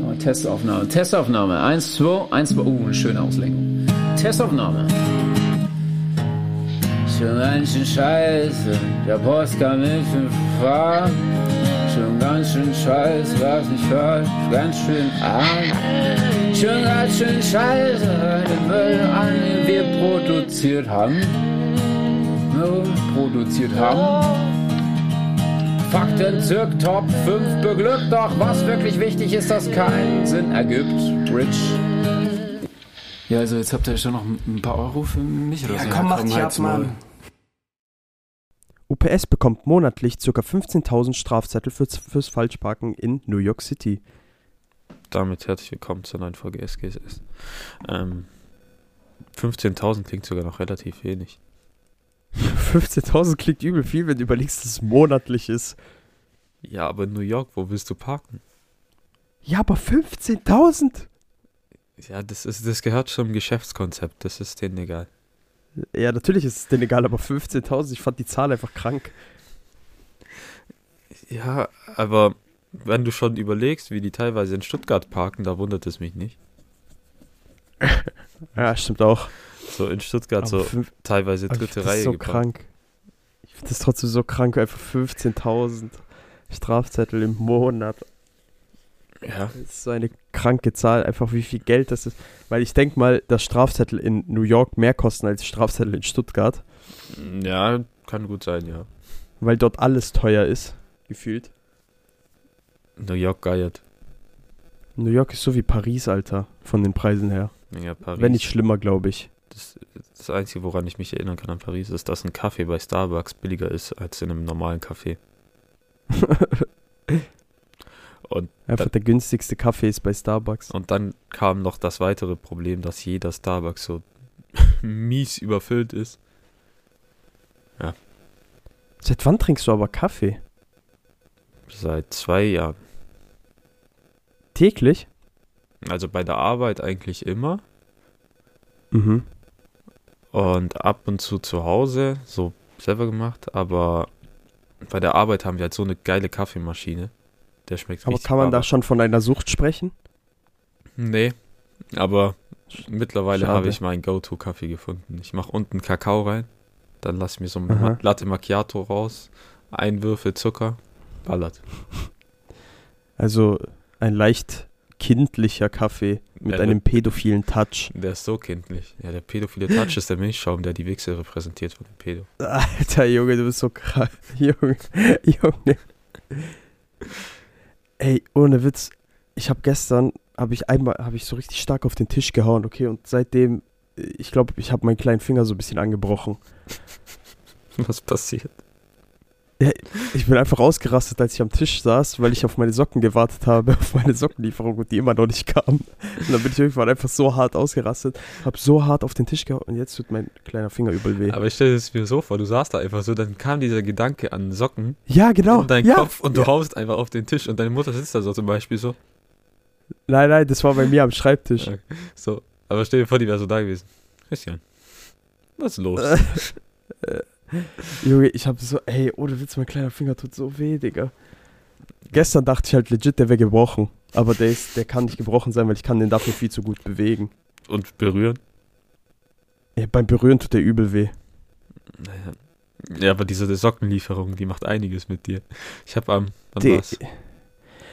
Oh, Testaufnahme, Testaufnahme. Eins, zwei, eins, zwei. Uh, eine schöne Auslenkung. Testaufnahme. Schon ganz schön scheiße, der Post kam nicht in. Schon ganz schön scheiße, was nicht falsch, ganz schön arm. Schon ganz schön scheiße, den Müll an, den wir produziert haben. Produziert haben. Fakten zirk Top 5 beglückt, doch was wirklich wichtig ist, dass keinen Sinn ergibt. Rich. Ja, also jetzt habt ihr schon noch ein paar Euro für mich oder Ja, so. komm, mach dich ab. Mann. UPS bekommt monatlich ca. 15.000 Strafzettel fürs, fürs Falschparken in New York City. Damit herzlich willkommen zur neuen Folge SGSS. Ähm, 15.000 klingt sogar noch relativ wenig. 15.000 klingt übel viel, wenn du überlegst, dass es monatlich ist. Ja, aber in New York, wo willst du parken? Ja, aber 15.000? Ja, das, ist, das gehört zum Geschäftskonzept, das ist denen egal. Ja, natürlich ist es denen egal, aber 15.000, ich fand die Zahl einfach krank. Ja, aber wenn du schon überlegst, wie die teilweise in Stuttgart parken, da wundert es mich nicht. Ja, stimmt auch. So in Stuttgart Aber so fünf- teilweise aber ich dritte find das Reihe so krank. Ich finde das trotzdem so krank, einfach 15.000 Strafzettel im Monat. Ja, Das ist so eine kranke Zahl, einfach wie viel Geld das ist. Weil ich denke mal, dass Strafzettel in New York mehr kosten als Strafzettel in Stuttgart. ja, kann gut sein, ja. Weil dort alles teuer ist, gefühlt. New York geiert. New York ist so wie Paris, Alter, von den Preisen her. Ja, Paris. Wenn nicht schlimmer, glaube ich. Das, das Einzige, woran ich mich erinnern kann an Paris, ist, dass ein Kaffee bei Starbucks billiger ist als in einem normalen Café. Und, Einfach der günstigste Kaffee ist bei Starbucks. und dann kam noch das weitere Problem, dass jeder Starbucks so mies überfüllt ist. Seit wann trinkst du aber Kaffee? Seit zwei Jahren. Täglich? Also bei der Arbeit eigentlich immer. Mhm. Und ab und zu zu Hause, so selber gemacht. Aber bei der Arbeit haben wir halt so eine geile Kaffeemaschine. Der schmeckt Aber kann man da Baba. schon von einer Sucht sprechen? Nee, aber mittlerweile habe ich meinen Go-To-Kaffee gefunden. Ich mache unten Kakao rein, dann lasse ich mir so ein Aha. Latte Macchiato raus, ein Würfel Zucker, ballert. Also ein leicht kindlicher Kaffee mit Ja, einem pädophilen Touch. Der ist so kindlich. Ja, der pädophile Touch ist der Milchschaum, der die Wichse repräsentiert von dem Pedo. Alter Junge, du bist so krank. Junge, Junge. Ey, ohne Witz. Ich habe gestern, habe ich einmal, habe ich so richtig stark auf den Tisch gehauen, okay? Und seitdem, ich glaube, ich habe meinen kleinen Finger so ein bisschen angebrochen. Was passiert? Ich bin einfach ausgerastet, als ich am Tisch saß, weil ich auf meine Socken gewartet habe, auf meine Sockenlieferung und die immer noch nicht kam. Und dann bin ich irgendwann einfach so hart ausgerastet, habe so hart auf den Tisch gehauen und jetzt tut mein kleiner Finger übel weh. Aber ich stelle es mir so vor, du saßt da einfach so, dann kam dieser Gedanke an Socken ja, genau. in deinen ja. Kopf und du ja. haust einfach auf den Tisch und deine Mutter sitzt da so zum Beispiel so. Nein, nein, das war bei mir am Schreibtisch. Okay. So, aber stell dir vor, die wäre so da gewesen. Christian, was ist los? Junge, ich habe so, ey, ohne Witz, mein kleiner Finger tut so weh, Digga. Gestern dachte ich halt legit, der wäre gebrochen. Aber der, ist, der kann nicht gebrochen sein, weil ich kann den dafür viel zu gut bewegen. Und berühren? Ey, beim Berühren tut der übel weh. Naja. Ja, aber diese Sockenlieferung, die macht einiges mit dir. Ich habe am, wann Die- war's?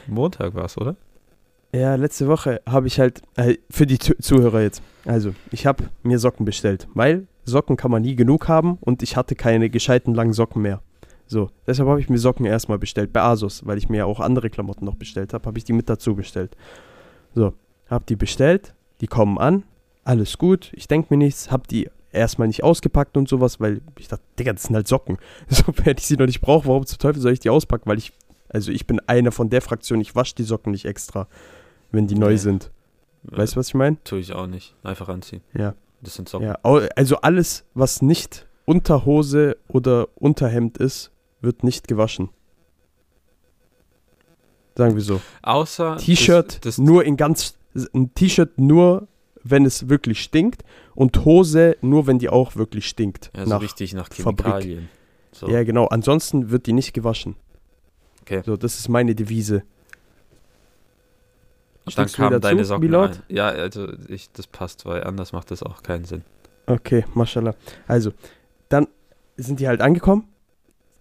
Montag war's, oder? Ja, letzte Woche habe ich halt, äh, für die Zu Zuhörer jetzt, also ich habe mir Socken bestellt, weil Socken kann man nie genug haben und ich hatte keine gescheiten langen Socken mehr. So, deshalb habe ich mir Socken erstmal bestellt bei Asus, weil ich mir ja auch andere Klamotten noch bestellt habe, habe ich die mit dazu bestellt. So, habe die bestellt, die kommen an, alles gut, ich denke mir nichts, habe die erstmal nicht ausgepackt und sowas, weil ich dachte, Digga, das sind halt Socken. So, wenn ich sie noch nicht brauche, warum zum Teufel soll ich die auspacken? Weil ich, also ich bin einer von der Fraktion, ich wasche die Socken nicht extra, wenn die neu sind. Weißt du, was ich meine? Tue ich auch nicht. Einfach anziehen. Ja. Das sind Socken. Ja, also alles, was nicht Unterhose oder Unterhemd ist, wird nicht gewaschen. Sagen wir so. Außer T-Shirt nur in ganz ein T-Shirt nur, wenn es wirklich stinkt und Hose nur, wenn die auch wirklich stinkt. ja, so nach, richtig nach Fabrik. Chemikalien. So. Ja, genau. Ansonsten wird die nicht gewaschen. Okay. So, das ist meine Devise. Dann dazu, deine Socken Milord? ein. Ja, also ich, das passt, weil anders macht das auch keinen Sinn. Okay, mashallah. Also, dann sind die halt angekommen,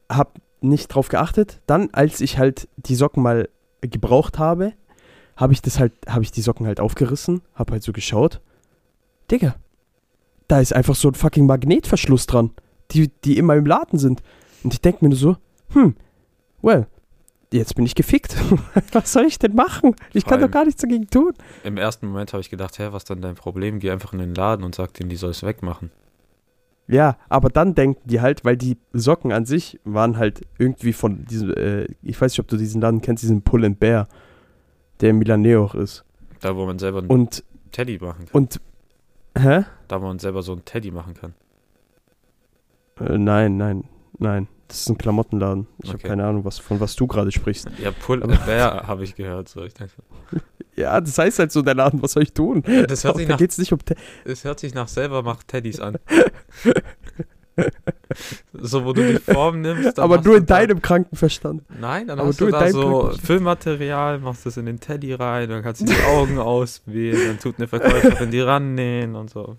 hab nicht drauf geachtet. Dann, als ich halt die Socken mal gebraucht habe, habe ich das halt, habe ich die Socken halt aufgerissen, hab halt so geschaut. Digga, da ist einfach so ein fucking Magnetverschluss dran, die, die immer im Laden sind. Und ich denke mir nur so, hm, well, jetzt bin ich gefickt. Was soll ich denn machen? Ich Vor kann doch gar nichts dagegen tun. Im ersten Moment habe ich gedacht, hä, was ist denn dein Problem? Geh einfach in den Laden und sag denen, die soll es wegmachen. Ja, aber dann denken die halt, weil die Socken an sich waren halt irgendwie von diesem, äh, ich weiß nicht, ob du diesen Laden kennst, diesen Pull and Bear, der in Milaneo auch ist. Da, wo man selber einen Und, Teddy machen kann. und, hä? Da, wo man selber so einen Teddy machen kann. Äh, nein, nein, nein. Das ist ein Klamottenladen. Ich habe Okay. keine Ahnung, was, von was du gerade sprichst. Ja, Pull and Bear habe ich gehört. So. Ich dachte, Ja, das heißt halt so, der Laden, was soll ich tun? das, hört sich da nach, geht's nicht um, Te- es hört sich nach selber macht Teddys an. so, wo du die Form nimmst. aber nur in da- deinem Krankenverstand. Nein, dann aber hast du du da so. Füllmaterial, machst das in den Teddy rein, dann kannst du die Augen auswählen, dann tut eine Verkäuferin die rannähen und so.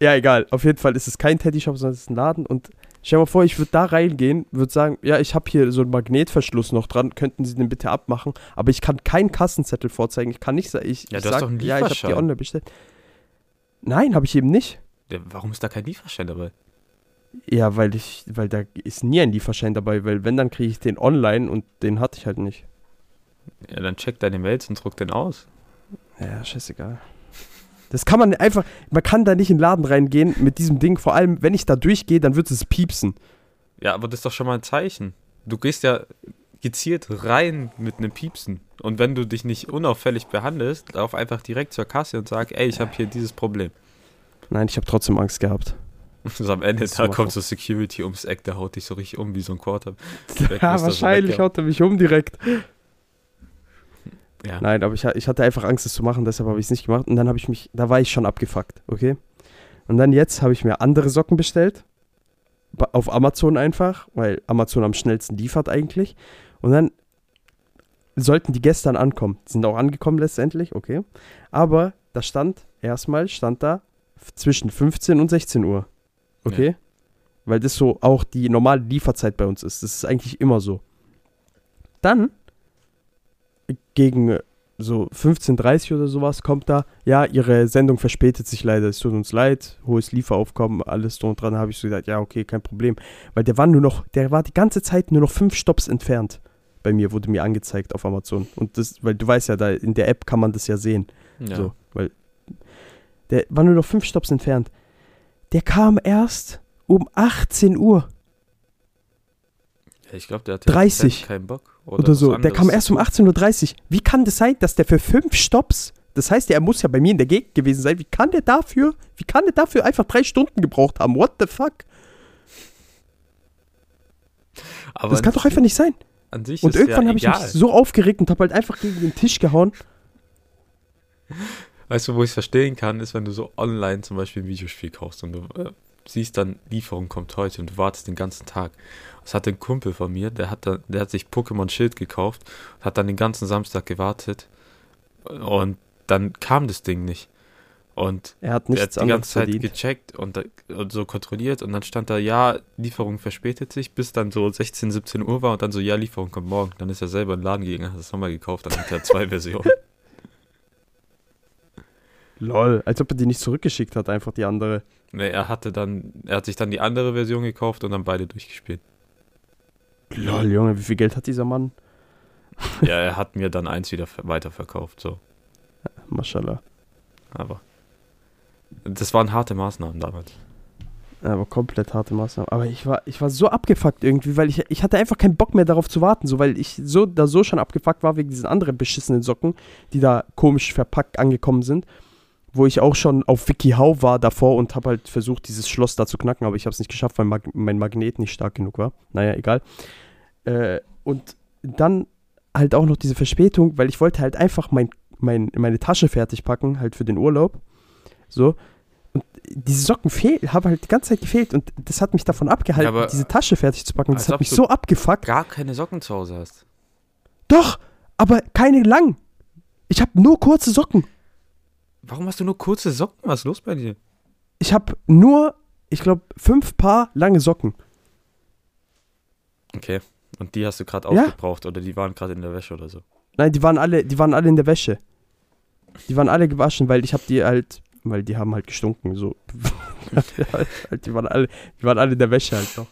Ja, egal. Auf jeden Fall ist es kein Teddy-Shop, sondern es ist ein Laden. Und stell dir mal vor, ich würde da reingehen, würde sagen, ja, ich habe hier so einen Magnetverschluss noch dran, könnten Sie den bitte abmachen? Aber ich kann keinen Kassenzettel vorzeigen. Ich kann nicht sagen, ich, Ja, ich einen ja, ich habe die online bestellt. Nein, habe ich eben nicht. Ja, warum ist da kein Lieferschein dabei? Ja, weil ich, weil da ist nie ein Lieferschein dabei, weil wenn, dann kriege ich den online und den hatte ich halt nicht. Ja, dann check deine Mails und druck den aus. Ja, scheißegal. Das kann man einfach, man kann da nicht in den Laden reingehen mit diesem Ding. Vor allem, wenn ich da durchgehe, dann wird es piepsen. Ja, aber das ist doch schon mal ein Zeichen. Du gehst ja gezielt rein mit einem Piepsen. Und wenn du dich nicht unauffällig behandelst, lauf einfach direkt zur Kasse und sag, ey, ich habe hier dieses Problem. Nein, ich habe trotzdem Angst gehabt. So am Ende, da kommt so Security ums Eck, der haut dich so richtig um wie so ein Quarter. Ja, wahrscheinlich haut er mich um direkt. Ja. Nein, aber ich, ich hatte einfach Angst, das zu machen, deshalb habe ich es nicht gemacht. Und dann habe ich mich, da war ich schon abgefuckt, okay? Und dann jetzt habe ich mir andere Socken bestellt. Auf Amazon einfach, weil Amazon am schnellsten liefert eigentlich. Und dann sollten die gestern ankommen. Die sind auch angekommen letztendlich, okay. Aber da stand, erstmal stand da zwischen 15 und 16 Uhr. Okay? Weil das so auch die normale Lieferzeit bei uns ist. Das ist eigentlich immer so. Dann gegen äh, so 15.30 oder sowas kommt da, ja, ihre Sendung verspätet sich leider, es tut uns leid, hohes Lieferaufkommen, alles drum und dran, habe ich so gesagt, ja, okay, kein Problem. Weil der war nur noch, der war die ganze Zeit nur noch fünf Stops entfernt. Bei mir wurde mir angezeigt auf Amazon. Und das, weil du weißt ja, da in der App kann man das ja sehen. Ja. So, weil der war nur noch fünf Stops entfernt. Der kam erst um 18 Uhr Ja, ich glaube, der hat 30 keinen Bock. Oder, was so. Der kam erst um tun. 18.30 Uhr. Wie kann das sein, dass der für fünf Stops, das heißt, er muss ja bei mir in der Gegend gewesen sein, wie kann der dafür, wie kann der dafür einfach drei Stunden gebraucht haben? What the fuck? Aber das an kann doch einfach nicht sein. An sich Und irgendwann ja habe ich mich so aufgeregt und habe halt einfach gegen den Tisch gehauen. Weißt du, wo ich es verstehen kann, ist, wenn du so online zum Beispiel ein Videospiel kaufst und du äh, siehst dann, Lieferung kommt heute und du wartest den ganzen Tag. Das hatte ein Kumpel von mir, der hat, dann, der hat sich Pokémon Schild gekauft, hat dann den ganzen Samstag gewartet und dann kam das Ding nicht. Und Er hat er nichts hat die ganze Zeit verdient. gecheckt und, und so kontrolliert und dann stand da, ja, Lieferung verspätet sich, bis dann so 16, 17 Uhr war und dann so, ja, Lieferung kommt morgen. Dann ist er selber in den Laden gegangen, hat es nochmal gekauft, dann hat er zwei Versionen. Lol, als ob er die nicht zurückgeschickt hat, einfach die andere. Nee, er hatte dann, er hat sich dann die andere Version gekauft und dann beide durchgespielt. Lol, Junge, wie viel Geld hat dieser Mann? ja, er hat mir dann eins wieder ver- weiterverkauft, so. Mashallah. Aber das waren harte Maßnahmen damals. Aber komplett harte Maßnahmen. Aber ich war, ich war so abgefuckt irgendwie, weil ich, ich hatte einfach keinen Bock mehr darauf zu warten, so weil ich so da so schon abgefuckt war wegen diesen anderen beschissenen Socken, die da komisch verpackt angekommen sind. Wo ich auch schon auf WikiHow war davor und habe halt versucht, dieses Schloss da zu knacken, aber ich habe es nicht geschafft, weil Mag mein Magnet nicht stark genug war. Naja, egal. Äh, und dann halt auch noch diese Verspätung, weil ich wollte halt einfach mein, mein, meine Tasche fertig packen, halt für den Urlaub. So. Und diese Socken fehlen, haben halt die ganze Zeit gefehlt und das hat mich davon abgehalten, Ja, diese Tasche fertig zu packen. Das hat mich so abgefuckt. Gar keine Socken zu Hause hast. Doch, aber keine lang. Ich habe nur kurze Socken. Warum hast du nur kurze Socken? Was ist los bei dir? Ich habe nur, ich glaube, fünf Paar lange Socken. Okay. Und die hast du gerade Ja. aufgebraucht oder die waren gerade in der Wäsche oder so. Nein, die waren alle, die waren alle in der Wäsche. Die waren alle gewaschen, weil ich habe die halt, weil die haben halt gestunken, so. halt, die waren alle, die waren alle in der Wäsche halt noch.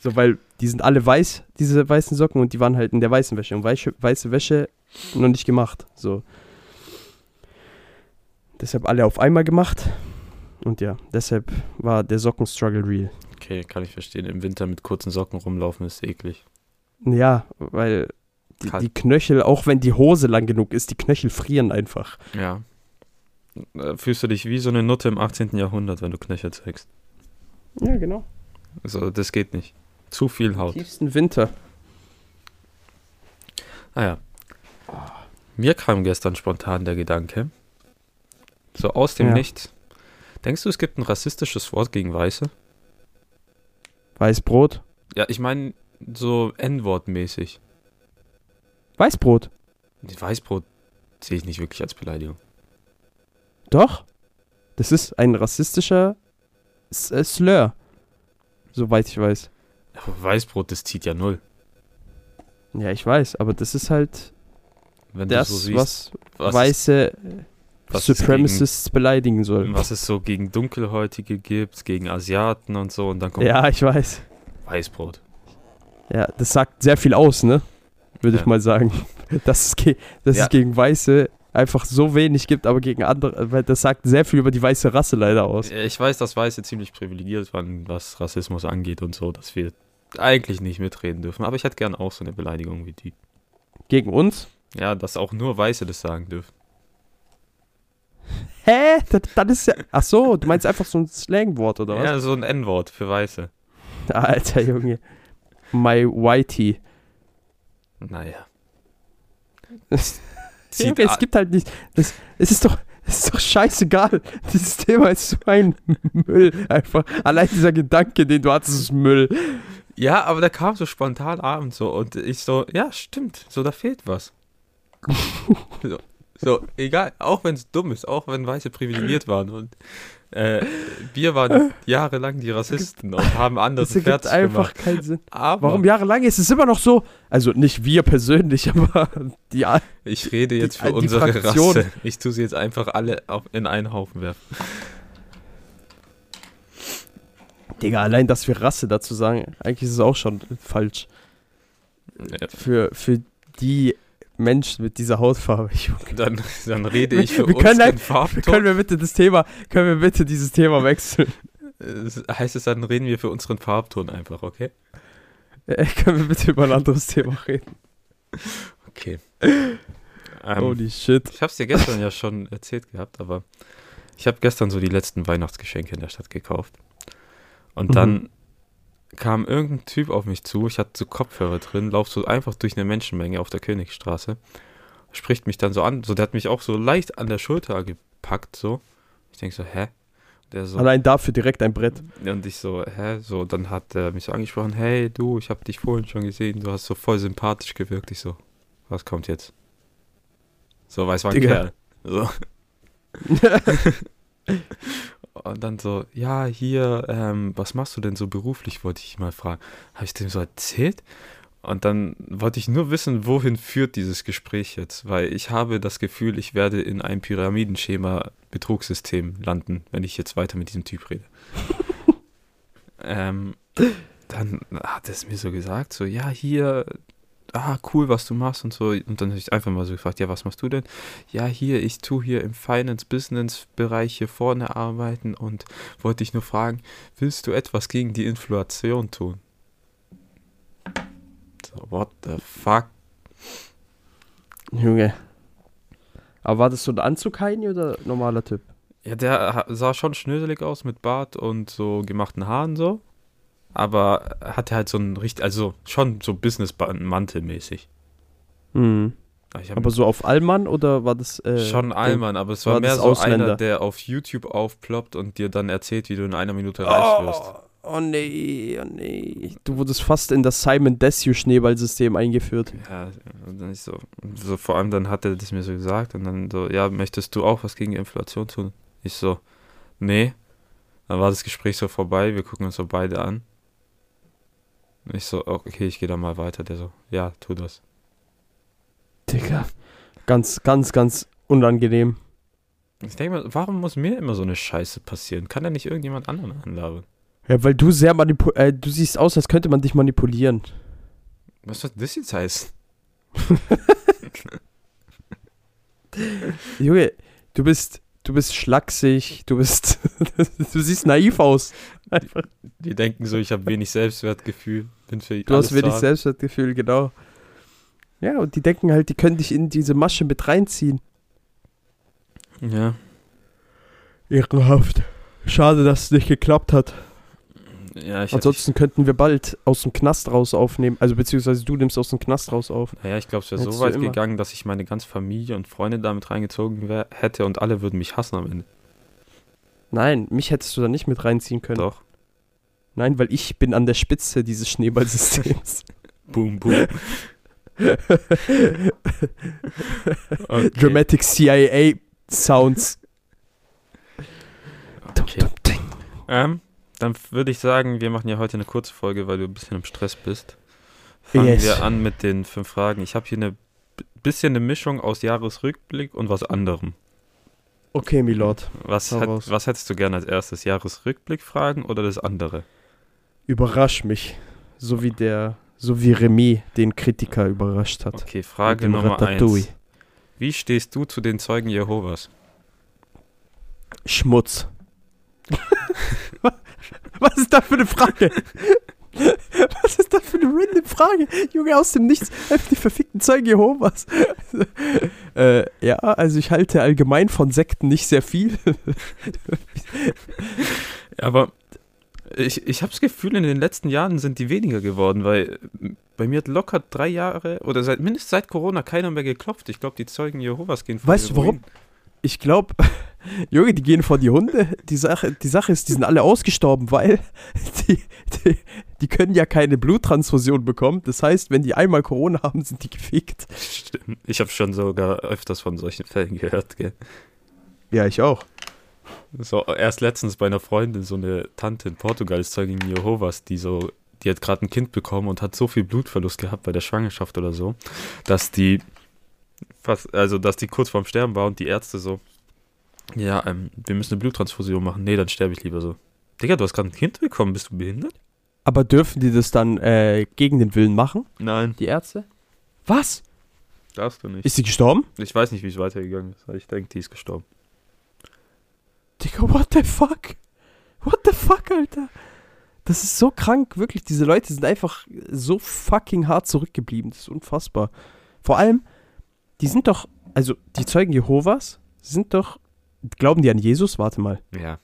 So, weil die sind alle weiß, diese weißen Socken, und die waren halt in der weißen Wäsche. Und weiße, weiße Wäsche noch nicht gemacht. So. Deshalb alle auf einmal gemacht. Und ja, deshalb war der Socken-Struggle real. Okay, kann ich verstehen. Im Winter mit kurzen Socken rumlaufen ist eklig. Ja, weil die, die Knöchel, auch wenn die Hose lang genug ist, die Knöchel frieren einfach. Ja. Äh, Fühlst du dich wie so eine Nutte im 18. Jahrhundert, wenn du Knöchel zeigst. Ja, genau. Also, das geht nicht. Zu viel Haut. Tiefsten Winter. Ah ja. Mir kam gestern spontan der Gedanke, so aus dem Ja. Nichts. Denkst du, es gibt ein rassistisches Wort gegen Weiße? Weißbrot. Ja, ich meine, so N-Wort-mäßig. Weißbrot. Weißbrot sehe ich nicht wirklich als Beleidigung. Doch. Das ist ein rassistischer S äh, Slur. Soweit ich weiß. Aber Weißbrot, das zieht ja null. Ja, ich weiß, aber das ist halt Wenn das, du so siehst, was, was, weiße was Supremacists beleidigen soll. gegen, was es so gegen Dunkelhäutige gibt, gegen Asiaten und so, und dann kommt Ja, ich weiß. Weißbrot. Ja, das sagt sehr viel aus, ne? Würde Ja. ich mal sagen. Dass, es, ge dass Ja. es gegen Weiße einfach so wenig gibt, aber gegen andere, weil das sagt sehr viel über die weiße Rasse leider aus. Ich weiß, dass Weiße ziemlich privilegiert waren, was Rassismus angeht und so, dass wir eigentlich nicht mitreden dürfen. Aber ich hätte gern auch so eine Beleidigung wie die. Gegen uns? Ja, dass auch nur Weiße das sagen dürfen. Hä? Das, das ist ja. Ach so, du meinst einfach so ein Slangwort oder was? Ja, so ein N-Wort für Weiße. Alter Junge. My Whitey. Naja. Ja, Zieht es gibt halt nicht. Das, es ist doch. Es ist doch scheißegal. Dieses Thema ist so ein Müll. Einfach. Allein dieser Gedanke, den du hattest, ist Müll. ja, aber der kam so spontan abends so und ich so, ja, stimmt, so da fehlt was. so, so, egal, auch wenn es dumm ist, auch wenn Weiße privilegiert waren und äh, wir waren jahrelang die Rassisten und haben andere fertig einfach gemacht. keinen Sinn. Aber Warum jahrelang ist es immer noch so? Also nicht wir persönlich, aber die. Ich rede jetzt Die- für die unsere Fraktion. Rasse. Ich tue sie jetzt einfach alle auf, in einen Haufen werfen. Digga, allein, dass wir Rasse dazu sagen, eigentlich ist es auch schon falsch. Ja, Für, für die Menschen mit dieser Hautfarbe. Junge. dann, dann rede ich für Wir können unseren ein- Farbton. Können wir bitte das Thema, können wir bitte dieses Thema wechseln? Das heißt es, dann reden wir für unseren Farbton einfach, okay? Äh, können wir bitte über ein anderes Thema reden? Okay. Ähm, Holy shit. ich habe es dir gestern ja schon erzählt gehabt, aber ich habe gestern so die letzten Weihnachtsgeschenke in der Stadt gekauft. Und Mhm. Kam irgendein Typ auf mich zu, ich hatte so Kopfhörer drin, lauf so einfach durch eine Menschenmenge auf der Königstraße, spricht mich dann so an, so der hat mich auch so leicht an der Schulter gepackt, so. Ich denke so, hä? So, Allein dafür direkt ein Brett. und ich so, hä? So, dann hat er mich so angesprochen, hey du, ich habe dich vorhin schon gesehen, du hast so voll sympathisch gewirkt. Ich so, was kommt jetzt? So, weiß war ein Digga. Kerl. So. Und dann so, ja, hier, ähm, was machst du denn so beruflich, wollte ich mal fragen. Habe ich dem so erzählt? Und dann wollte ich nur wissen, wohin führt dieses Gespräch jetzt, weil ich habe das Gefühl, ich werde in ein Pyramidenschema Betrugssystem landen, wenn ich jetzt weiter mit diesem Typ rede. ähm, dann hat es mir so gesagt, so, ja, hier, ah, cool, was du machst und so. Und dann habe ich einfach mal so gefragt, ja, was machst du denn? Ja, hier, ich tue hier im Finance-Business-Bereich hier vorne arbeiten und wollte dich nur fragen, willst du etwas gegen die Inflation tun? So, what the fuck? Junge. Aber war das so ein Anzug-Heini oder normaler Typ? Ja, der sah schon schnöselig aus mit Bart und so gemachten Haaren so. Aber hatte halt so einen richtig, also schon so Business-Mantel-mäßig. Mhm. Hab Aber so auf Allmann oder war das. Äh, schon Allmann, aber es war, war mehr so Ausländer? einer, der auf YouTube aufploppt und dir dann erzählt, wie du in einer Minute reich wirst. Oh, Oh nee, oh nee. Du wurdest fast in das Simon Desue Schneeballsystem eingeführt. Ja, und dann ich so, so, vor allem dann hat er das mir so gesagt und dann so, ja, möchtest du auch was gegen die Inflation tun? Ich so, nee. Dann war das Gespräch so vorbei, wir gucken uns so beide an. Ich so, okay, ich gehe da mal weiter. Der so, ja, tu das. Digga. Ganz, ganz, ganz unangenehm. Ich denke mal, warum muss mir immer so eine Scheiße passieren? Kann da nicht irgendjemand anderen anlabern? Ja, weil du sehr manipul äh, du siehst aus, als könnte man dich manipulieren. Was soll das jetzt heißen? Junge, du bist, du bist schlaksig, du bist, du siehst naiv aus. Einfach. Die denken so, ich habe wenig Selbstwertgefühl. Bin für Du hast wenig. Selbstwertgefühl, genau. Ja, und die denken halt, die können dich in diese Masche mit reinziehen. Ja. Ehrenhaft. Schade, dass es nicht geklappt hat. Ja, ich, Ansonsten könnten wir bald aus dem Knast raus aufnehmen. Also beziehungsweise du nimmst aus dem Knast raus auf. ich, naja, ich glaube, es wäre so weit gegangen, dass ich meine ganze Familie und Freunde damit reingezogen wär, hätte und alle würden mich hassen am Ende. Nein, mich hättest du da nicht mit reinziehen können. Doch. Nein, weil ich bin an der Spitze dieses Schneeballsystems. Boom, boom. Okay. Dramatic CIA Sounds. Okay. Ähm, dann würde ich sagen, wir machen ja heute eine kurze Folge, weil du ein bisschen im Stress bist. Fangen Yes. wir an mit den fünf Fragen. Ich habe hier eine bisschen eine Mischung aus Jahresrückblick und was anderem. Okay, Milord. Was, raus. was hättest du gerne als erstes? Jahresrückblick-Fragen oder das andere? Überrasch mich. So wie der, so wie Remy den Kritiker überrascht hat. Okay, Frage Nummer eins. Wie stehst du zu den Zeugen Jehovas? Schmutz. Was ist da für eine Frage? Was ist das für eine random Frage? Junge, aus dem Nichts. Einfach die verfickten Zeugen Jehovas. äh, ja, also ich halte allgemein von Sekten nicht sehr viel. Aber ich, ich habe das Gefühl, in den letzten Jahren sind die weniger geworden, weil bei mir hat locker drei Jahre oder seit mindestens seit Corona keiner mehr geklopft. Ich glaube, die Zeugen Jehovas gehen vor Weißt du warum? Ruinen. Ich glaube, Junge, die gehen vor die Hunde. Die Sache, die Sache ist, die sind alle ausgestorben, weil die, die, die können ja keine Bluttransfusion bekommen. Das heißt, wenn die einmal Corona haben, sind die gefickt. Stimmt. Ich habe schon sogar öfters von solchen Fällen gehört. Gell? Ja, ich auch. So, erst letztens bei einer Freundin, so eine Tante in Portugal ist Zeugin Jehovas, die so, die hat gerade ein Kind bekommen und hat so viel Blutverlust gehabt bei der Schwangerschaft oder so, dass die fast, also dass die kurz vorm Sterben war und die Ärzte so, ja, ähm, wir müssen eine Bluttransfusion machen. Nee, dann sterbe ich lieber so. Digga, du hast gerade ein Kind bekommen, bist du behindert? Aber dürfen die das dann äh, gegen den Willen machen, Nein, die Ärzte? Was? darfst du nicht. Ist sie gestorben? Ich weiß nicht, wie es weitergegangen ist, aber ich denke, die ist gestorben. Digga, what the fuck? What the fuck, Alter? Das ist so krank, wirklich. Diese Leute sind einfach so fucking hart zurückgeblieben. Das ist unfassbar. Vor allem, die sind doch, also die Zeugen Jehovas sind doch, glauben die an Jesus? Warte mal. Ja.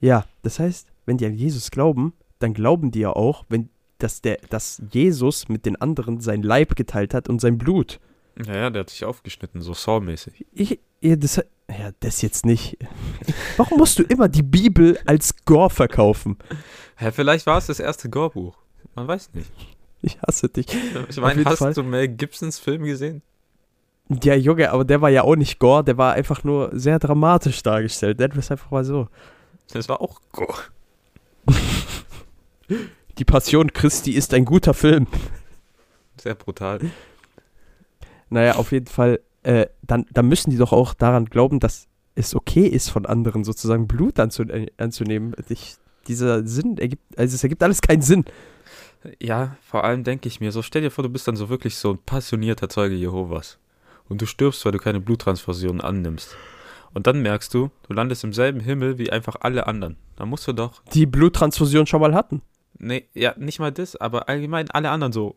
Ja, das heißt, wenn die an Jesus glauben, dann glauben die ja auch, wenn, dass, der, dass Jesus mit den anderen sein Leib geteilt hat und sein Blut. Ja, ja, der hat sich aufgeschnitten, so Saw-mäßig. Ich, ja, das, ja, das jetzt nicht. Warum musst du immer die Bibel als Gore verkaufen? Hä, vielleicht war es das erste Gore-Buch. Man weiß nicht. Ich hasse dich. Ich meine, hast Fall. du Mel Gibsons Film gesehen? Ja, Junge, aber der war ja auch nicht Gore, der war einfach nur sehr dramatisch dargestellt. Nennen wir es einfach mal so. Das war auch Gore. Die Passion Christi ist ein guter Film. Sehr brutal. Naja, auf jeden Fall, äh, dann, dann müssen die doch auch daran glauben, dass es okay ist, von anderen sozusagen Blut anzu äh, anzunehmen. Ich, dieser Sinn ergibt, also es ergibt alles keinen Sinn. Ja, vor allem denke ich mir so, stell dir vor, du bist dann so wirklich so ein passionierter Zeuge Jehovas. Und du stirbst, weil du keine Bluttransfusion annimmst. Und dann merkst du, du landest im selben Himmel wie einfach alle anderen. Da musst du doch, Die Bluttransfusion schon mal hatten. nee, ja, nicht mal das, aber allgemein alle anderen so.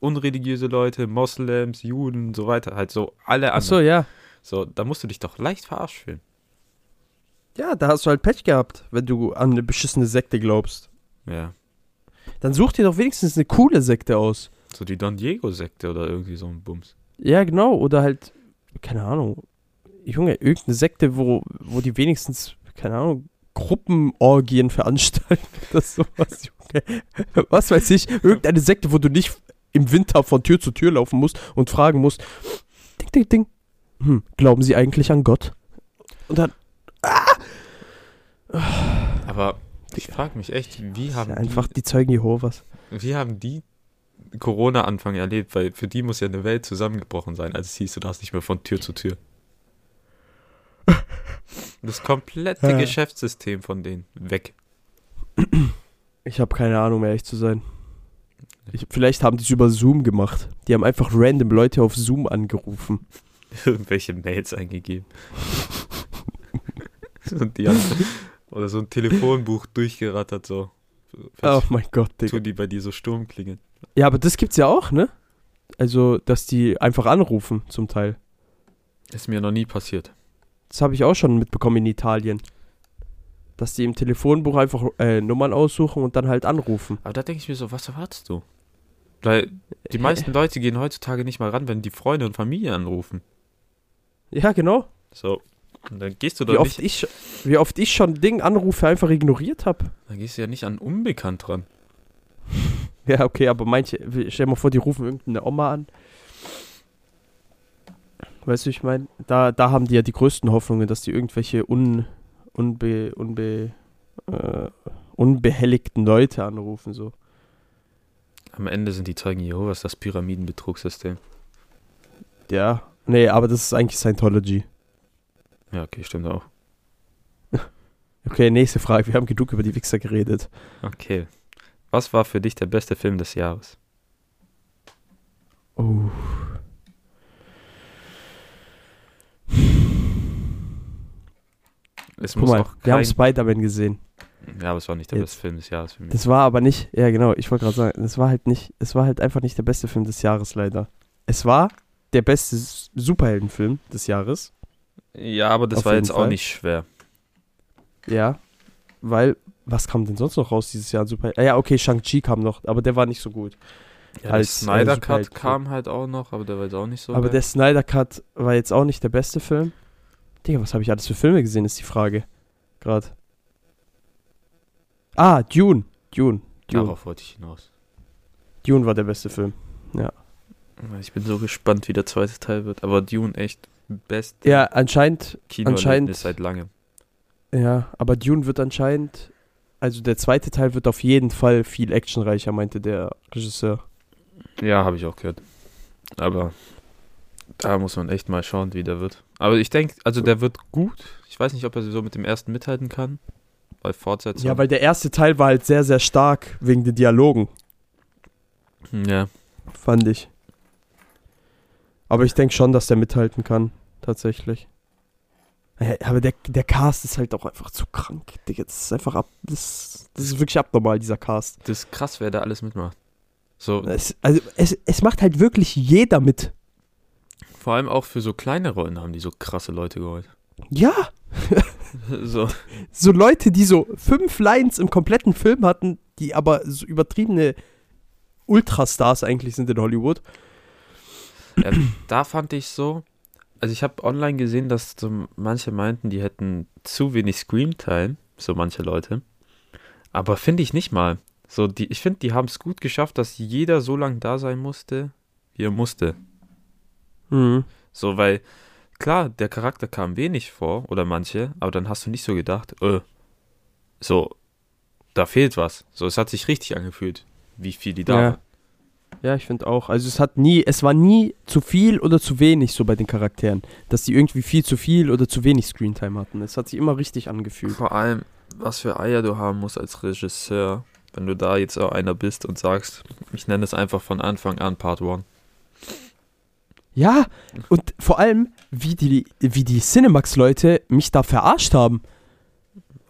Unreligiöse Leute, Moslems, Juden und so weiter, halt so alle anderen. Achso, ja. So, da musst du dich doch leicht verarscht fühlen. Ja, da hast du halt Pech gehabt, wenn du an eine beschissene Sekte glaubst. Ja. Dann such dir doch wenigstens eine coole Sekte aus. So die Don Diego-Sekte oder irgendwie so ein Bums. Ja, genau. Oder halt, keine Ahnung, Junge, irgendeine Sekte, wo, wo die wenigstens, keine Ahnung, Gruppenorgien veranstalten oder sowas, Junge. Was weiß ich, irgendeine Sekte, wo du nicht im Winter von Tür zu Tür laufen musst und fragen musst, ding, ding, ding, hm, glauben sie eigentlich an Gott? Und dann, Aber ich frage mich echt, wie ja, haben, einfach die Zeugen Jehovas. die, wie haben die Corona-Anfang erlebt? Weil für die muss ja eine Welt zusammengebrochen sein, als es hieß, du darfst nicht mehr von Tür zu Tür. Das komplette Ja. Geschäftssystem von denen weg. Ich habe keine Ahnung, um ehrlich zu sein. Ich, vielleicht haben die es über Zoom gemacht. Die haben einfach random Leute auf Zoom angerufen. Irgendwelche Mails eingegeben. Und die haben, oder so ein Telefonbuch durchgerattert, so. Oh mein Gott, Digga. tun die bei dir so Sturm klingen. Ja, aber das gibt's ja auch, ne? Also, dass die einfach anrufen, zum Teil. Ist mir noch nie passiert. Das habe ich auch schon mitbekommen in Italien. Dass die im Telefonbuch einfach äh, Nummern aussuchen und dann halt anrufen. Aber da denke ich mir so, was erwartest du? Weil die meisten Leute gehen heutzutage nicht mal ran, wenn die Freunde und Familie anrufen. Ja, genau. So. Und dann gehst du Wie doch oft, nicht, ich, wie oft ich schon Ding Anrufe einfach ignoriert habe. dann gehst du ja nicht an unbekannt ran. Ja, okay, aber manche, stell dir mal vor, die rufen irgendeine Oma an. Weißt du, ich meine, da, da haben die ja die größten Hoffnungen, dass die irgendwelche un, unbe, unbe, äh, unbehelligten Leute anrufen, so. Am Ende sind die Zeugen Jehovas das Pyramidenbetrugssystem. Ja, nee, aber das ist eigentlich Scientology. Ja, okay, stimmt auch. Okay, nächste Frage. Wir haben genug über die Wichser geredet. Okay. Was war für dich der beste Film des Jahres? Oh. Es Guck muss mal, auch wir haben kein, Spider-Man gesehen. Ja, aber es war nicht der Jetzt. beste Film des Jahres für mich. Das war aber nicht, ja genau, ich wollte gerade sagen, es war halt nicht, es war halt einfach nicht der beste Film des Jahres leider. Es war der beste Superheldenfilm des Jahres. ja, aber das Auf war jetzt auch Fall. nicht schwer. Ja, weil, was kam denn sonst noch raus dieses Jahr? Super ah, ja, okay, Shang-Chi kam noch, aber der war nicht so gut. Ja, der Snyder Cut kam halt auch noch, aber der war jetzt auch nicht so. aber geil. der Snyder Cut war jetzt auch nicht der beste Film. Digga, was habe ich alles für Filme gesehen, ist die Frage. Gerade. Ah, Dune. Dune. Dune. Darauf wollte ich hinaus. Dune war der beste Film. Ich bin so gespannt, wie der zweite Teil wird. Aber Dune echt best Ja, anscheinend Kinoerlebnis anscheinend- seit langem. Ja, aber Dune wird anscheinend, also der zweite Teil wird auf jeden Fall viel actionreicher, meinte der Regisseur. Ja, habe ich auch gehört. Aber da muss man echt mal schauen, wie der wird. Aber ich denke, also der wird gut. Ich weiß nicht, ob er so mit dem ersten mithalten kann. Bei Fortsetzung. Ja, weil der erste Teil war halt sehr, sehr stark wegen den Dialogen, Hm, Ja, fand ich. Aber ich denke schon, dass der mithalten kann, tatsächlich. Aber der, der Cast ist halt auch einfach zu krank, Digga. Das ist einfach ab. Das, das ist wirklich abnormal, dieser Cast. das ist krass, wer da alles mitmacht. So, Es, also, es, es macht halt wirklich jeder mit. vor allem auch für so kleine Rollen haben die so krasse Leute geholt. Ja, so, so Leute, die so fünf Lines im kompletten Film hatten, die aber so übertriebene Ultrastars eigentlich sind in Hollywood. ja, da fand ich so, also ich habe online gesehen, dass so manche meinten, die hätten zu wenig Screamtime, so manche Leute. Aber finde ich nicht mal. So, die, ich finde, die haben es gut geschafft, dass jeder so lange da sein musste, wie er musste. Mhm. So, weil, klar, der Charakter kam wenig vor, oder manche, aber dann hast du nicht so gedacht, äh, so, da fehlt was. So, es hat sich richtig angefühlt, wie viel die da Ja. waren. Ja, ich finde auch. Also es hat nie, es war nie zu viel oder zu wenig so bei den Charakteren, dass die irgendwie viel zu viel oder zu wenig Screentime hatten. Es hat sich immer richtig angefühlt. Vor allem, was für Eier du haben musst als Regisseur, wenn du da jetzt auch einer bist und sagst, ich nenne es einfach von Anfang an Part 1. Ja, und vor allem, wie die, wie die Cinemax-Leute mich da verarscht haben.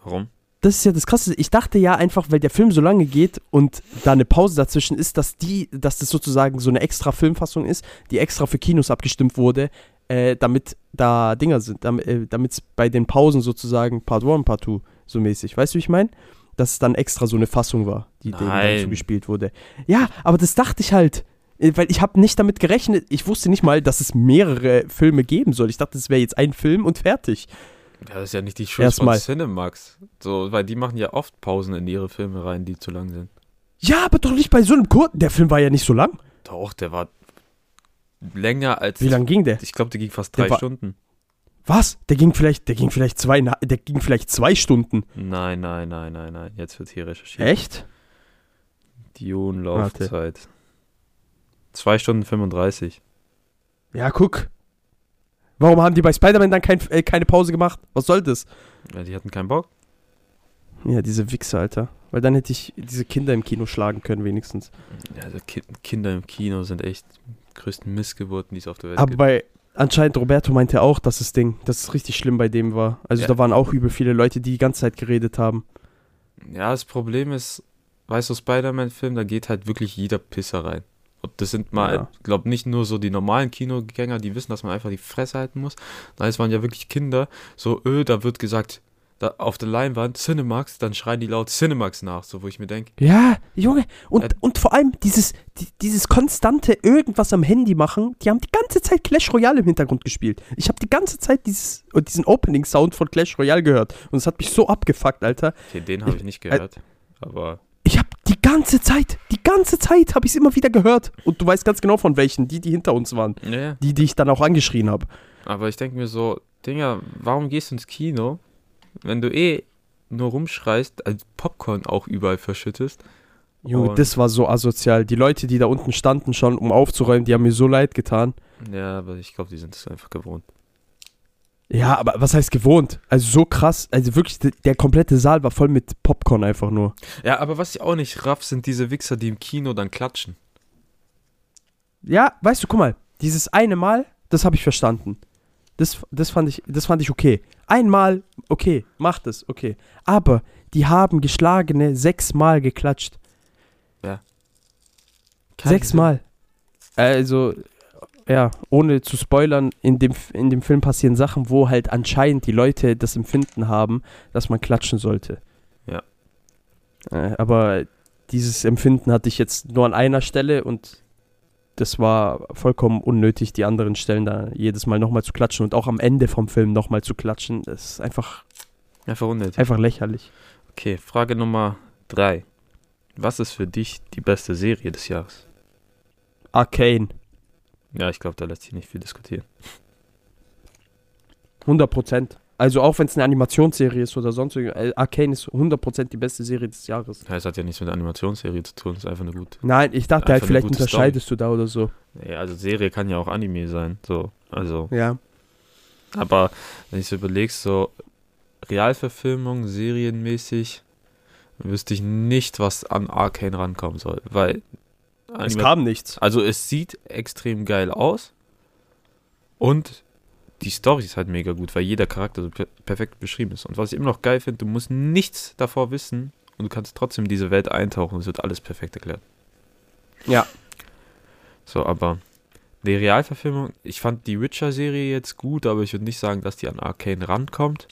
Warum? Das ist ja das Krasse. Ich dachte ja einfach, weil der Film so lange geht und da eine Pause dazwischen ist, dass die, dass das sozusagen so eine extra Filmfassung ist, die extra für Kinos abgestimmt wurde, äh, damit da Dinger sind, damit äh, es bei den Pausen sozusagen Part 1, Part 2 so mäßig. Weißt du, wie ich meine? Dass es dann extra so eine Fassung war, die Nein. zugespielt wurde. Ja, aber das dachte ich halt. äh, Weil ich habe nicht damit gerechnet, ich wusste nicht mal, dass es mehrere Filme geben soll. Ich dachte, es wäre jetzt ein Film und fertig. Ja, das ist ja nicht die Schuld Erstmal. von Cinemax. So, weil die machen ja oft Pausen in ihre Filme rein, die zu lang sind. Ja, aber doch nicht bei so einem kurzen. Der Film war ja nicht so lang. Doch, der war länger als. Wie lang ging der? Ich glaube, der ging fast drei war- Stunden. Was? Der ging vielleicht, der ging vielleicht zwei, der ging vielleicht zwei Stunden. Nein, nein, nein, nein, nein. Jetzt wird hier recherchiert. Echt? Dune Laufzeit. 2 Stunden 35. Ja, guck. Warum haben die bei Spider-Man dann kein, äh, keine Pause gemacht? Was soll das? Ja, die hatten keinen Bock. Ja, diese Wichser, Alter. Weil dann hätte ich diese Kinder im Kino schlagen können, wenigstens. Ja, also Ki Kinder im Kino sind echt die größten Missgeburten, die es auf der Welt Aber gibt. bei, anscheinend Roberto meinte auch, dass das Ding, dass es richtig schlimm bei dem war. Also Ja. da waren auch übel viele Leute, die die ganze Zeit geredet haben. Ja, das Problem ist, weißt du, Spider-Man-Film, da geht halt wirklich jeder Pisser rein. Und das sind mal, Ja. ich glaube nicht nur so die normalen Kinogänger, die wissen, dass man einfach die Fresse halten muss. Nein, es waren ja wirklich Kinder. So, öh, da wird gesagt, da auf der Leinwand Cinemax, dann schreien die laut Cinemax nach, so wo ich mir denke, Ja, Junge. Und, Ja. und vor allem dieses, die, dieses konstante irgendwas am Handy machen. Die haben die ganze Zeit Clash Royale im Hintergrund gespielt. Ich habe die ganze Zeit dieses, äh, diesen Opening-Sound von Clash Royale gehört. Und es hat mich so abgefuckt, Alter. okay, den habe ich nicht gehört. Aber Ich habe die ganze Zeit, die ganze Zeit habe ich es immer wieder gehört. Und du weißt ganz genau von welchen, die, die hinter uns waren. ja, ja. Die, die ich dann auch angeschrien habe. Aber ich denke mir so, Dinger, warum gehst du ins Kino, wenn du eh nur rumschreist, als Popcorn auch überall verschüttest? Junge, das war so asozial. Die Leute, die da unten standen schon, um aufzuräumen, die haben mir so leid getan. Ja, aber ich glaube, die sind es einfach gewohnt. Ja, aber was heißt gewohnt? Also so krass, also wirklich, der, der komplette Saal war voll mit Popcorn einfach nur. Ja, aber was ich auch nicht raff, sind diese Wichser, die im Kino dann klatschen. Ja, weißt du, guck mal, dieses eine Mal, das habe ich verstanden. Das, das, fand ich, das fand ich okay. Einmal, okay, macht es, okay. Aber die haben geschlagene sechsmal geklatscht. Kein Sechsmal. Also, ja, ohne zu spoilern, in dem, in dem Film passieren Sachen, wo halt anscheinend die Leute das Empfinden haben, dass man klatschen sollte. Ja. Äh, aber dieses Empfinden hatte ich jetzt nur an einer Stelle und das war vollkommen unnötig, die anderen Stellen da jedes Mal nochmal zu klatschen und auch am Ende vom Film nochmal zu klatschen. Das ist einfach. Einfach unnötig. einfach lächerlich. Okay, Frage Nummer drei. Was ist für dich die beste Serie des Jahres? Arcane, Ja, ich glaube, da lässt sich nicht viel diskutieren. 100%. Also auch wenn es eine Animationsserie ist oder sonst irgendwas, äh, Arcane ist 100% die beste Serie des Jahres. Ja, es hat ja nichts mit der Animationsserie zu tun, es ist einfach eine gute. Nein, ich dachte halt, vielleicht unterscheidest du da oder so. Ja, also Serie kann ja auch Anime sein, so. Also, Ja. aber wenn ich so überlegst, so Realverfilmung, serienmäßig, wüsste ich nicht, was an Arcane rankommen soll, weil Es Anima- kam nichts. Also es sieht extrem geil aus und die Story ist halt mega gut, weil jeder Charakter so per perfekt beschrieben ist. Und was ich immer noch geil finde, du musst nichts davor wissen und du kannst trotzdem in diese Welt eintauchen und es wird alles perfekt erklärt. Ja. So, aber die Realverfilmung, ich fand die Witcher-Serie jetzt gut, aber ich würde nicht sagen, dass die an Arcane rankommt.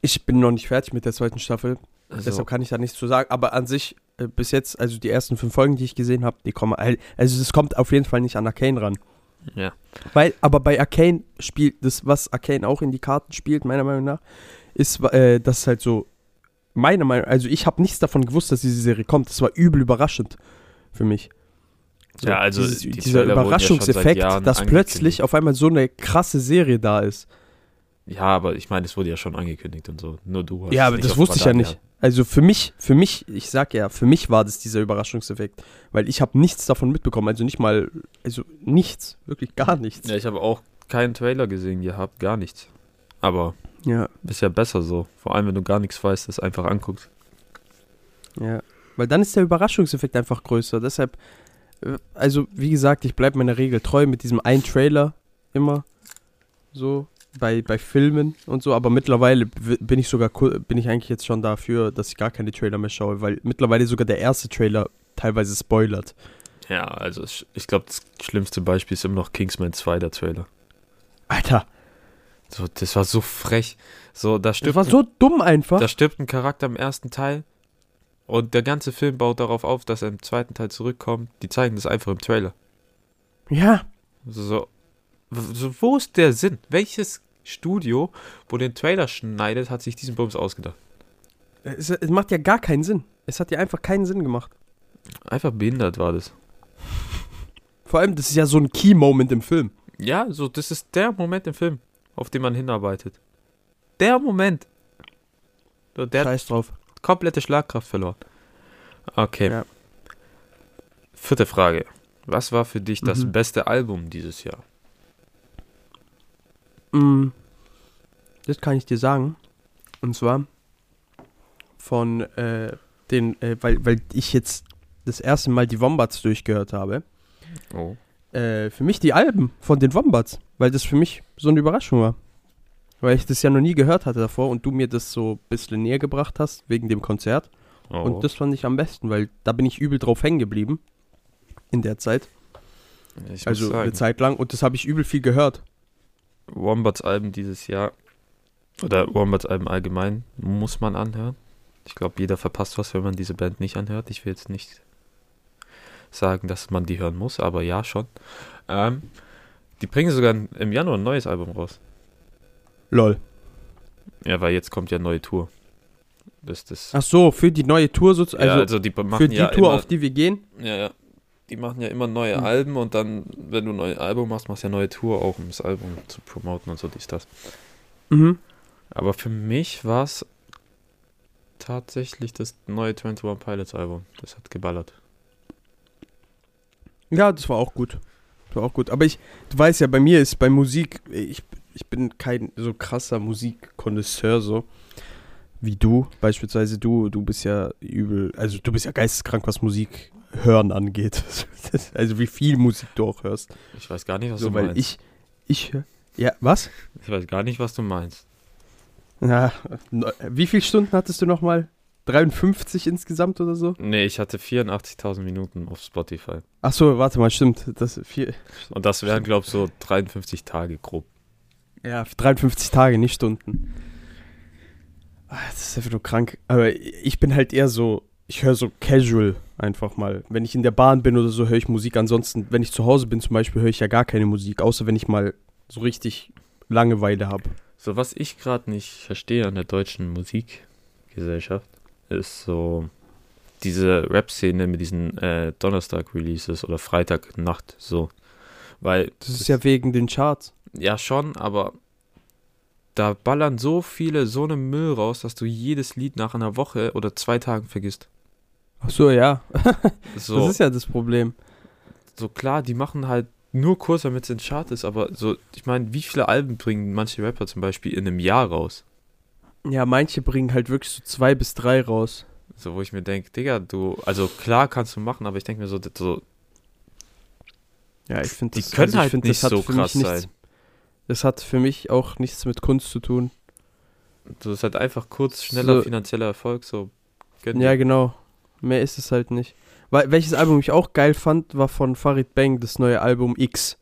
Ich bin noch nicht fertig mit der zweiten Staffel, Also, deshalb kann ich da nichts zu sagen. Aber an sich, äh, bis jetzt, also die ersten fünf Folgen, die ich gesehen habe, die kommen, also es kommt auf jeden Fall nicht an Arcane ran. ja. Weil, aber bei Arcane spielt, das, was Arcane auch in die Karten spielt, meiner Meinung nach, ist, äh, das halt so, meiner Meinung also ich habe nichts davon gewusst, dass diese Serie kommt. Das war übel überraschend für mich. So, Ja, also dieses, die dieser Trailer ja Überraschungseffekt, Jahren dass plötzlich auf einmal so eine krasse Serie da ist. Ja, aber ich meine, es wurde ja schon angekündigt und so. Nur du hast Ja, aber das wusste ich ja nicht. Also für mich, für mich, ich sag ja, für mich war das dieser Überraschungseffekt, weil ich habe nichts davon mitbekommen, also nicht mal, also nichts, wirklich gar nichts. Ja, ich habe auch keinen Trailer gesehen gehabt, gar nichts. Aber Ja, ist ja besser so. Vor allem, wenn du gar nichts weißt, das einfach anguckst. ja, weil dann ist der Überraschungseffekt einfach größer. Deshalb, äh, also wie gesagt, ich bleibe meiner Regel treu mit diesem einen Trailer immer so bei, bei Filmen und so, aber mittlerweile bin ich sogar bin ich eigentlich jetzt schon dafür, dass ich gar keine Trailer mehr schaue, weil mittlerweile sogar der erste Trailer teilweise spoilert. Ja, also ich glaube, das schlimmste Beispiel ist immer noch Kingsman 2, der Trailer. Alter, So, das war so frech. So, da das stirbt, war so dumm einfach. da stirbt ein Charakter im ersten Teil und der ganze Film baut darauf auf, dass er im zweiten Teil zurückkommt. Die zeigen das einfach im Trailer. Ja, So, so wo ist der Sinn? Welches Studio, wo den Trailer schneidet, hat sich diesen Bums ausgedacht. Es, es macht ja gar keinen Sinn. Es hat ja einfach keinen Sinn gemacht. Einfach behindert war das. Vor allem, das ist ja so ein Key-Moment im Film. Ja, so, das ist der Moment im Film, auf den man hinarbeitet. Der Moment. So, der Scheiß drauf. komplette Schlagkraft verloren. Okay. Ja. Vierte Frage. Was war für dich das Mhm. beste Album dieses Jahr? Mm, Das kann ich dir sagen. Und zwar von äh, den, äh, weil, weil ich jetzt das erste Mal die Wombats durchgehört habe. Oh. Äh, für mich die Alben von den Wombats, weil das für mich so eine Überraschung war. Weil ich das ja noch nie gehört hatte davor und du mir das so ein bisschen näher gebracht hast, wegen dem Konzert. oh. Und das fand ich am besten, weil da bin ich übel drauf hängen geblieben. In der Zeit. ich Also eine Zeit lang. Und das habe ich übel viel gehört. Wombats Alben dieses Jahr oder Wombats Alben allgemein muss man anhören. Ich glaube, jeder verpasst was, wenn man diese Band nicht anhört. Ich will jetzt nicht sagen, dass man die hören muss, aber ja schon. Ähm, die bringen sogar im Januar ein neues Album raus. Lol. Ja, weil jetzt kommt ja eine neue Tour. Das, das, Ach so, für die neue Tour sozusagen. ja, Also, also die machen für die ja Tour, immer, auf die wir gehen. Ja, ja. Die machen ja immer neue Hm. Alben und dann, wenn du ein neues Album machst, machst du ja neue Tour auch, um das Album zu promoten und so dies, das. Mhm. Aber für mich war es tatsächlich das neue 21 Pilots Album. Das hat geballert. Ja, das war auch gut. Das war auch gut. Aber ich, du weißt ja, bei mir ist bei Musik, ich, ich bin kein so krasser Musikkonnoisseur so wie du. Beispielsweise du, du bist ja übel, also du bist ja geisteskrank, was Musik hören angeht. Also wie viel Musik du auch hörst. Ich weiß gar nicht, was So, du weil meinst. ich, ich, hör- ja, was? ich weiß gar nicht, was du meinst. Na, wie viele Stunden hattest du nochmal? 53 insgesamt oder so? Nee, ich hatte 84.000 Minuten auf Spotify. Ach so, warte mal, stimmt. Das vier, Und das wären, glaube ich, so 53 Tage grob. Ja, 53 Tage, nicht Stunden. Ah, Das ist einfach nur krank. Aber ich bin halt eher so, ich höre so casual einfach mal. Wenn ich in der Bahn bin oder so, höre ich Musik. Ansonsten, wenn ich zu Hause bin zum Beispiel, höre ich ja gar keine Musik, außer wenn ich mal so richtig Langeweile habe. So, was ich gerade nicht verstehe an der deutschen Musikgesellschaft, ist so diese Rap-Szene mit diesen äh, Donnerstag-Releases oder Freitagnacht so. Weil Das ist ja wegen den Charts. Ja, schon, aber da ballern so viele so eine Müll raus, dass du jedes Lied nach einer Woche oder zwei Tagen vergisst. Ach so, ja. So, Das ist ja das Problem. so klar, die machen halt nur Kurs, damit es in Chart ist, aber so, ich meine, wie viele Alben bringen manche Rapper zum Beispiel in einem Jahr raus? Ja, manche bringen halt wirklich so zwei bis drei raus. So, wo ich mir denke, Digga, du, also klar kannst du machen, aber ich denke mir so, das, so Ja, ich finde die das, können also halt find, nicht so für mich krass nichts, sein. Das hat für mich auch nichts mit Kunst zu tun. Das ist halt einfach kurz, schneller So. finanzieller Erfolg, so. gönn Ja, genau. Mehr ist es halt nicht. Weil, welches Album ich auch geil fand, war von Farid Bang, das neue Album X.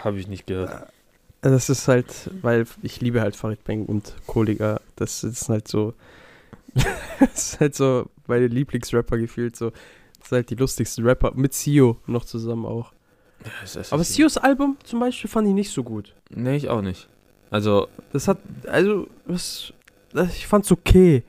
Habe ich nicht gehört. Das ist halt, weil ich liebe halt Farid Bang und Kollega. Das ist halt so. das ist halt so meine Lieblingsrapper gefühlt. So. Das ist halt die lustigsten Rapper. Mit Sio noch zusammen auch. Aber Sios Album zum Beispiel fand ich nicht so gut. Nee, ich auch nicht. Also, Das hat, also, was, ich fand's okay.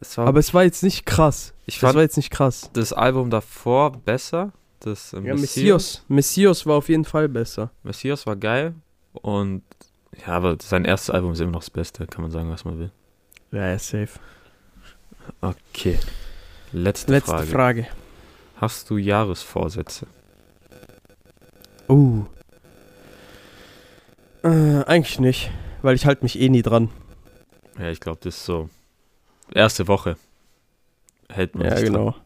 es Aber es war jetzt nicht krass. Ich Das fand war jetzt nicht krass. das Album davor besser. Das äh, Ja, Messias. Messias. War auf jeden Fall besser. Messias war geil. Und ja, aber sein erstes Album ist immer noch das Beste, kann man sagen, was man will. Ja, ja, safe. Okay. Letzte, Letzte Frage. Frage. Hast du Jahresvorsätze? Uh. Äh, eigentlich nicht, weil ich halte mich eh nie dran. Ja, ich glaube, das ist so. Erste Woche. Hält man Ja, sich genau. dran.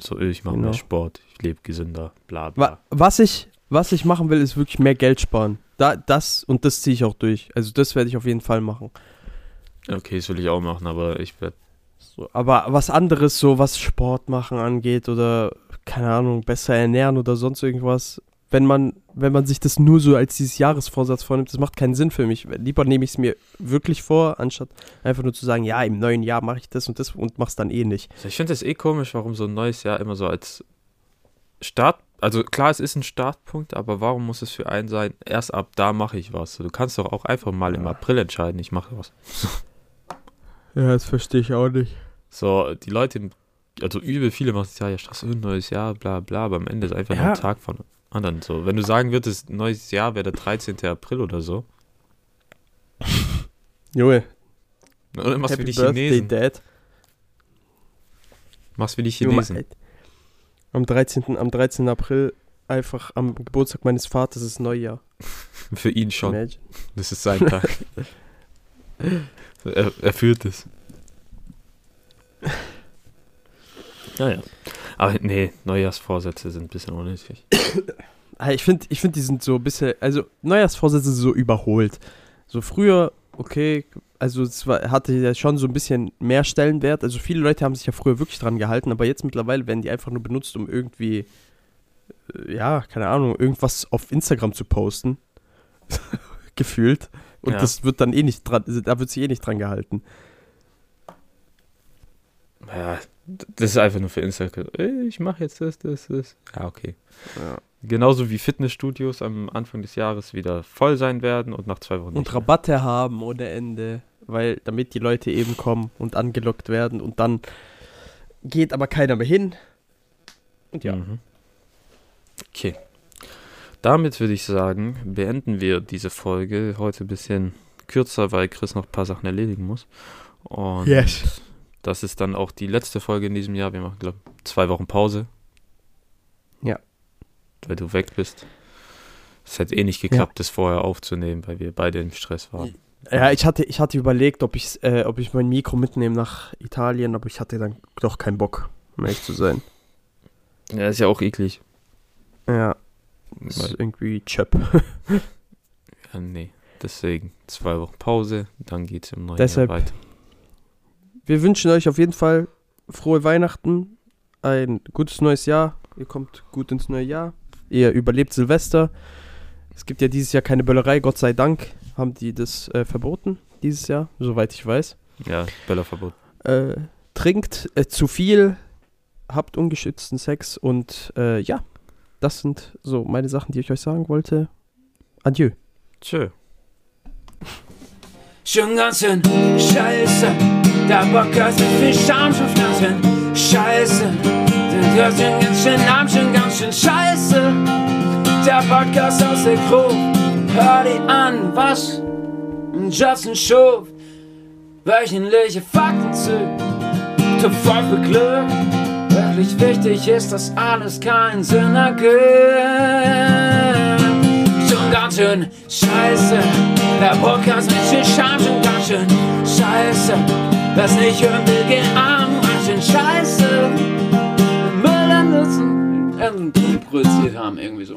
So, ich mache Genau. mehr Sport, ich lebe gesünder, bla bla. Wa was ich, was ich machen will, ist wirklich mehr Geld sparen. Da, das und das ziehe ich auch durch. Also das werde ich auf jeden Fall machen. Okay, das will ich auch machen, aber ich werde. So, aber was anderes, so was Sport machen angeht oder keine Ahnung, besser ernähren oder sonst irgendwas, wenn man, wenn man sich das nur so als dieses Jahresvorsatz vornimmt, das macht keinen Sinn für mich. Lieber nehme ich es mir wirklich vor, anstatt einfach nur zu sagen, ja, im neuen Jahr mache ich das und das und mach's dann eh nicht. Ich finde es eh komisch, warum so ein neues Jahr immer so als Start, also klar, es ist ein Startpunkt, aber warum muss es für einen sein, erst ab da mache ich was? Du kannst doch auch einfach mal im April entscheiden, ich mache was. Ja, das verstehe ich auch nicht. So, die Leute, also übel viele machen sich ja, ja, Straße, ein neues Jahr, bla bla, aber am Ende ist einfach nur Ja. ein Tag von anderen. So, wenn du sagen würdest, neues Jahr wäre der 13. April oder so, Junge, oder machst wie Happy die Birthday, Chinesen. Dad. Machst wie die Junge, Chinesen. ey, am 13. am 13. April einfach am Geburtstag meines Vaters ist Neujahr. Für ihn schon. Imagine. Das ist sein Tag. er, er fühlt es. Naja. Aber nee, Neujahrsvorsätze sind ein bisschen unnötig. Ich finde, ich find, die sind so ein bisschen, also Neujahrsvorsätze sind so überholt. So früher, okay, also es war, hatte ja schon so ein bisschen mehr Stellenwert. Also viele Leute haben sich ja früher wirklich dran gehalten, aber jetzt mittlerweile werden die einfach nur benutzt, um irgendwie, äh, ja, keine Ahnung, irgendwas auf Instagram zu posten. Gefühlt. Und Ja. das wird dann eh nicht dran, da wird sich eh nicht dran gehalten. Ja, das ist einfach nur für Instagram. Ich mache jetzt das, das, das. Ja, okay. Ja. Genauso wie Fitnessstudios am Anfang des Jahres wieder voll sein werden und nach zwei Wochen Und nicht mehr. Rabatte haben ohne Ende, weil damit die Leute eben kommen und angelockt werden und dann geht aber keiner mehr hin. Und ja. Mhm. Okay. Damit würde ich sagen, beenden wir diese Folge heute ein bisschen kürzer, weil Chris noch ein paar Sachen erledigen muss. Und Yes. Das ist dann auch die letzte Folge in diesem Jahr. Wir machen, glaube ich, zwei Wochen Pause. Ja. Weil du weg bist. Es hätte eh nicht geklappt, das vorher aufzunehmen, weil wir beide im Stress waren. Ja, ich hatte, ich hatte überlegt, ob, ich's, äh, ob ich mein Mikro mitnehme nach Italien, aber ich hatte dann doch keinen Bock, um ehrlich zu sein. Ja, ist ja auch eklig. Ja, das ist Weil, irgendwie chöp. ja, nee. Deswegen zwei Wochen Pause, dann geht es im neuen Deshalb- Jahr weiter. Wir wünschen euch auf jeden Fall frohe Weihnachten, ein gutes neues Jahr. Ihr kommt gut ins neue Jahr. Ihr überlebt Silvester. Es gibt ja dieses Jahr keine Böllerei, Gott sei Dank haben die das äh, verboten dieses Jahr, soweit ich weiß. Ja, Böllerverbot. Äh, trinkt äh, zu viel, habt ungeschützten Sex und äh, ja, das sind so meine Sachen, die ich euch sagen wollte. Adieu. Tschö. Schon ganz schön scheiße. Der Podcast ist viel Scham schon ganz schön scheiße. Der schon ganz schön arm, schon ganz schön scheiße. Der Podcast aus der Gruppe. Hör dir an, was Justin schuf. Wöchentliche Fakten zu. Top für Glück. Wirklich wichtig ist, dass alles keinen Sinn ergibt schon ganz schön scheiße. Der Podcast mit viel Scham schon ganz schön scheiße. Will, geht arm, ganz schön scheiße. Müll an Nutzen, produziert haben, irgendwie so.